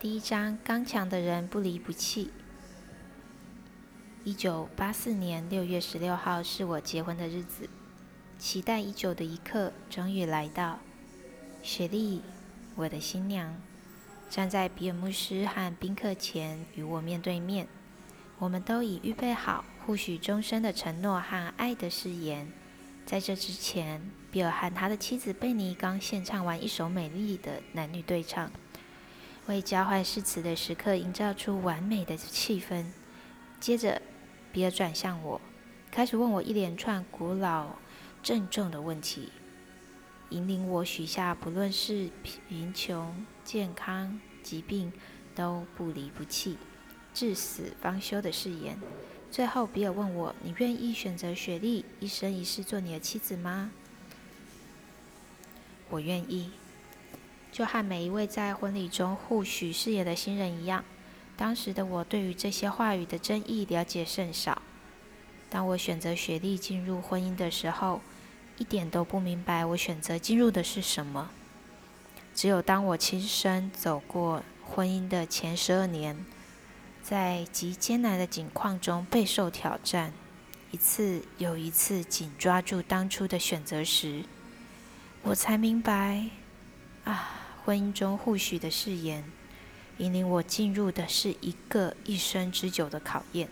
第一章：刚强的人不离不弃。一九八四年六月十六号是我结婚的日子，期待已久的一刻终于来到。雪莉，我的新娘，站在比尔牧师和宾客前与我面对面。我们都已预备好互许终身的承诺和爱的誓言。在这之前，比尔和他的妻子贝尼刚献唱完一首美丽的男女对唱。为交换誓词的时刻营造出完美的气氛。接着，比尔转向我，开始问我一连串古老、郑重的问题，引领我许下不论是贫穷、健康、疾病，都不离不弃、至死方休的誓言。最后，比尔问我：“你愿意选择雪莉一生一世做你的妻子吗？”我愿意。就和每一位在婚礼中互许誓言的新人一样，当时的我对于这些话语的真意了解甚少。当我选择雪莉进入婚姻的时候，一点都不明白我选择进入的是什么。只有当我亲身走过婚姻的前十二年，在极艰难的境况中备受挑战，一次又一次紧抓住当初的选择时，我才明白，啊。婚姻中互许的誓言，引领我进入的是一个一生之久的考验。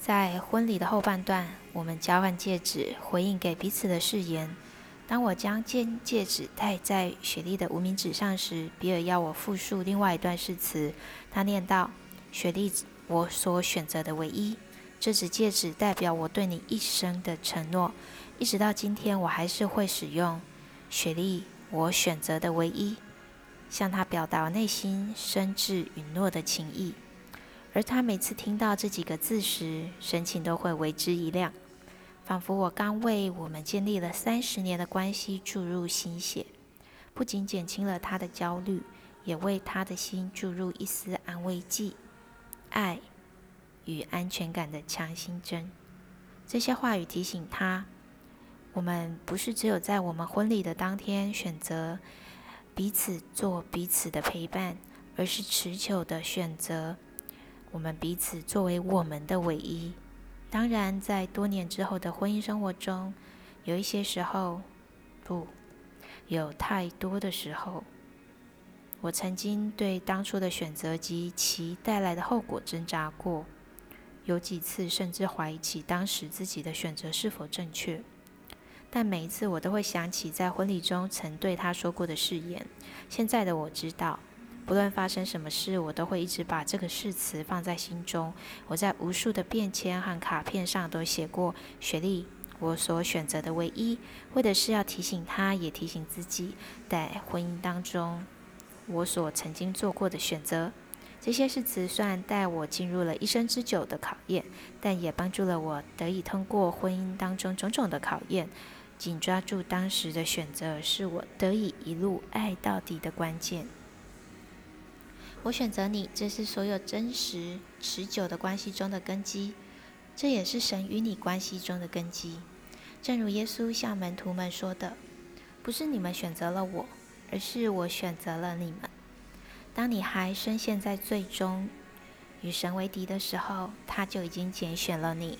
在婚礼的后半段，我们交换戒指，回应给彼此的誓言。当我将戒戒指戴在雪莉的无名指上时，比尔要我复述另外一段誓词。他念道：“雪莉，我所选择的唯一，这只戒指代表我对你一生的承诺，一直到今天，我还是会使用。”雪莉。我选择的唯一，向他表达内心深挚允诺的情意，而他每次听到这几个字时，神情都会为之一亮，仿佛我刚为我们建立了三十年的关系注入心血，不仅减轻了他的焦虑，也为他的心注入一丝安慰剂、爱与安全感的强心针。这些话语提醒他。我们不是只有在我们婚礼的当天选择彼此做彼此的陪伴，而是持久的选择我们彼此作为我们的唯一。当然，在多年之后的婚姻生活中，有一些时候，不，有太多的时候，我曾经对当初的选择及其带来的后果挣扎过，有几次甚至怀疑起当时自己的选择是否正确。但每一次我都会想起在婚礼中曾对他说过的誓言。现在的我知道，不论发生什么事，我都会一直把这个誓词放在心中。我在无数的便签和卡片上都写过“雪莉，我所选择的唯一”，为的是要提醒他，也提醒自己，在婚姻当中我所曾经做过的选择。这些誓词虽然带我进入了一生之久的考验，但也帮助了我得以通过婚姻当中种种的考验。紧抓住当时的选择，是我得以一路爱到底的关键。我选择你，这是所有真实持久的关系中的根基，这也是神与你关系中的根基。正如耶稣向门徒们说的：“不是你们选择了我，而是我选择了你们。”当你还深陷在罪中，与神为敌的时候，他就已经拣选了你。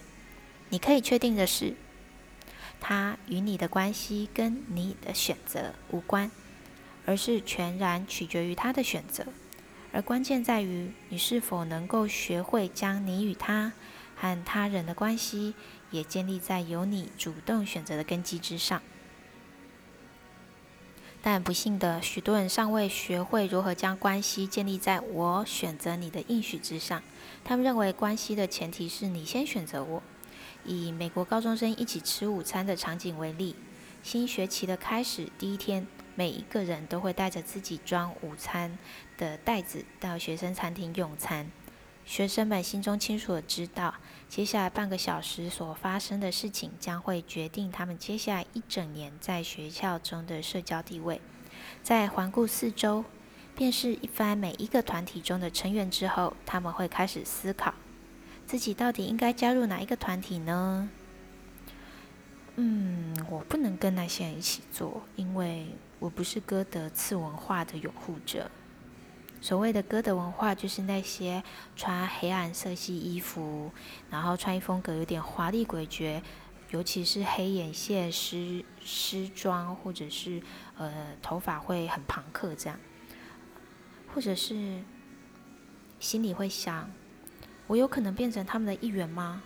你可以确定的是，他与你的关系跟你的选择无关，而是全然取决于他的选择。而关键在于你是否能够学会将你与他和他人的关系也建立在由你主动选择的根基之上。但不幸的，许多人尚未学会如何将关系建立在我选择你的应许之上。他们认为关系的前提是你先选择我。以美国高中生一起吃午餐的场景为例，新学期的开始第一天，每一个人都会带着自己装午餐的袋子到学生餐厅用餐。学生们心中清楚地知道，接下来半个小时所发生的事情将会决定他们接下来一整年在学校中的社交地位。在环顾四周，辨识一番每一个团体中的成员之后，他们会开始思考。自己到底应该加入哪一个团体呢？嗯，我不能跟那些人一起做，因为我不是哥德次文化的拥护者。所谓的哥德文化，就是那些穿黑暗色系衣服，然后穿衣风格有点华丽诡谲，尤其是黑眼线、丝丝装，或者是呃头发会很庞克这样，或者是心里会想，我有可能变成他们的一员吗？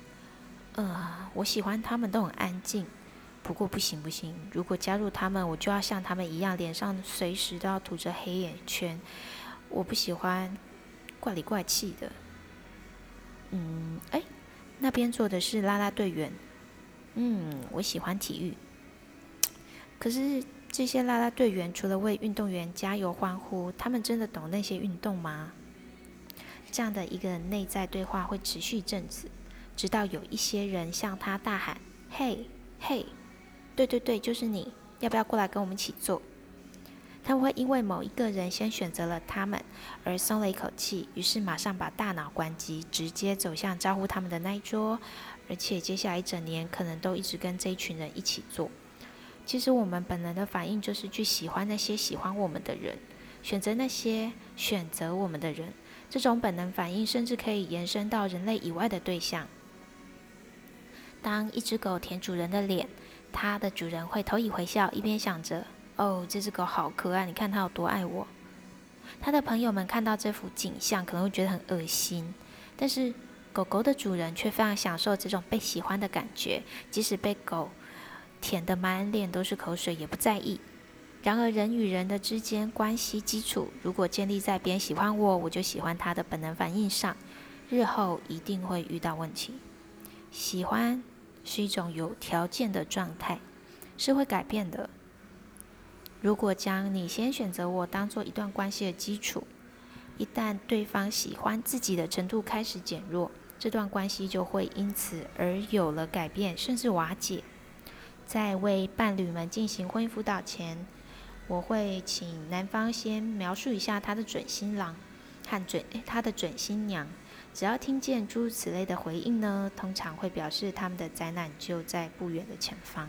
呃，我喜欢他们都很安静。不过不行不行，如果加入他们，我就要像他们一样，脸上随时都要涂着黑眼圈。我不喜欢怪里怪气的。嗯，哎，那边坐的是啦啦队员。嗯，我喜欢体育。可是这些啦啦队员除了为运动员加油欢呼，他们真的懂那些运动吗？这样的一个内在对话会持续一阵子，直到有一些人向他大喊：“嘿，嘿！”对对对，就是你，要不要过来跟我们一起坐？他们会因为某一个人先选择了他们而松了一口气，于是马上把大脑关机，直接走向招呼他们的那一桌，而且接下来一整年可能都一直跟这一群人一起坐。其实我们本能的反应就是去喜欢那些喜欢我们的人，选择那些选择我们的人。这种本能反应甚至可以延伸到人类以外的对象。当一只狗舔主人的脸。它的主人会投以回笑，一边想着：“哦，这只狗好可爱，你看它有多爱我。”它的朋友们看到这幅景象，可能会觉得很恶心，但是狗狗的主人却非常享受这种被喜欢的感觉，即使被狗舔得满脸都是口水，也不在意。然而，人与人的之间关系基础，如果建立在别人喜欢我，我就喜欢他的本能反应上，日后一定会遇到问题。喜欢。是一种有条件的状态，是会改变的。如果将你先选择我当做一段关系的基础，一旦对方喜欢自己的程度开始减弱，这段关系就会因此而有了改变，甚至瓦解。在为伴侣们进行婚姻辅导前，我会请男方先描述一下他的准新郎和准他的准新娘。只要听见诸如此类的回应呢，通常会表示他们的灾难就在不远的前方。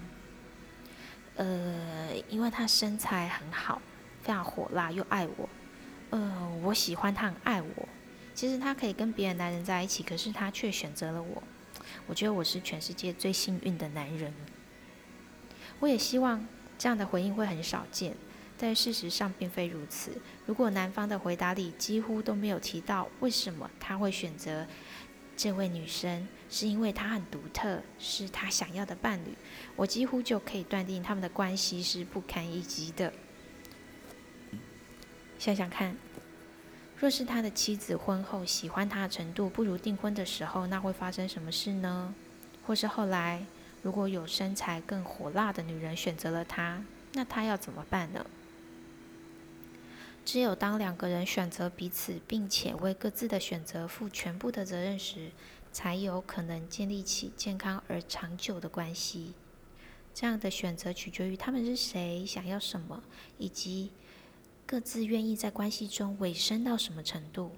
呃，因为他身材很好，非常火辣又爱我。呃，我喜欢他很爱我。其实他可以跟别的男人在一起，可是他却选择了我。我觉得我是全世界最幸运的男人。我也希望这样的回应会很少见。但事实上并非如此。如果男方的回答里几乎都没有提到为什么他会选择这位女生，是因为她很独特，是他想要的伴侣，我几乎就可以断定他们的关系是不堪一击的。想想看，若是他的妻子婚后喜欢他的程度不如订婚的时候，那会发生什么事呢？或是后来如果有身材更火辣的女人选择了他，那他要怎么办呢？只有当两个人选择彼此，并且为各自的选择负全部的责任时，才有可能建立起健康而长久的关系。这样的选择取决于他们是谁、想要什么，以及各自愿意在关系中委身到什么程度。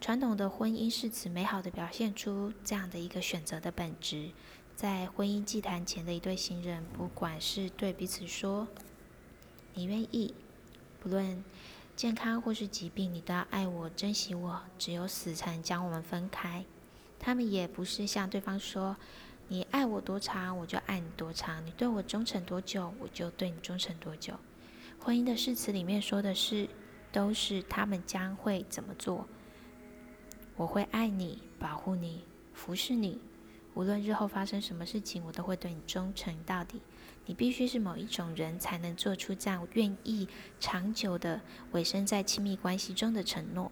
传统的婚姻誓词美好的表现出这样的一个选择的本质。在婚姻祭坛前的一对新人，不管是对彼此说“你愿意”。不论健康或是疾病，你都要爱我、珍惜我。只有死才能将我们分开。他们也不是向对方说：“你爱我多长，我就爱你多长；你对我忠诚多久，我就对你忠诚多久。”婚姻的誓词里面说的是，都是他们将会怎么做。我会爱你、保护你、服侍你，无论日后发生什么事情，我都会对你忠诚到底。你必须是某一种人才能做出这样愿意长久的委身在亲密关系中的承诺，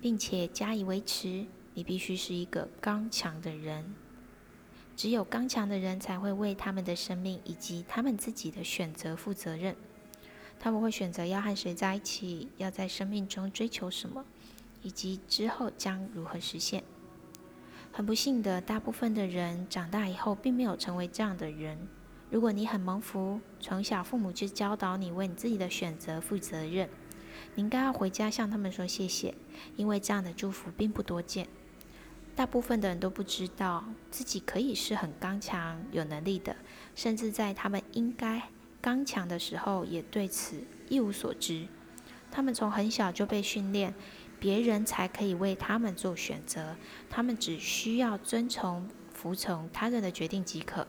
并且加以维持。你必须是一个刚强的人。只有刚强的人才会为他们的生命以及他们自己的选择负责任。他们会选择要和谁在一起，要在生命中追求什么，以及之后将如何实现。很不幸的，大部分的人长大以后并没有成为这样的人。如果你很蒙福，从小父母就教导你为你自己的选择负责任，你应该要回家向他们说谢谢，因为这样的祝福并不多见。大部分的人都不知道自己可以是很刚强、有能力的，甚至在他们应该刚强的时候，也对此一无所知。他们从很小就被训练，别人才可以为他们做选择，他们只需要遵从、服从他人的决定即可。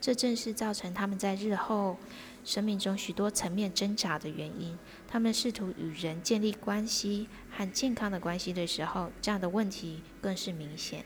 这正是造成他们在日后生命中许多层面挣扎的原因。他们试图与人建立关系和健康的关系的时候，这样的问题更是明显。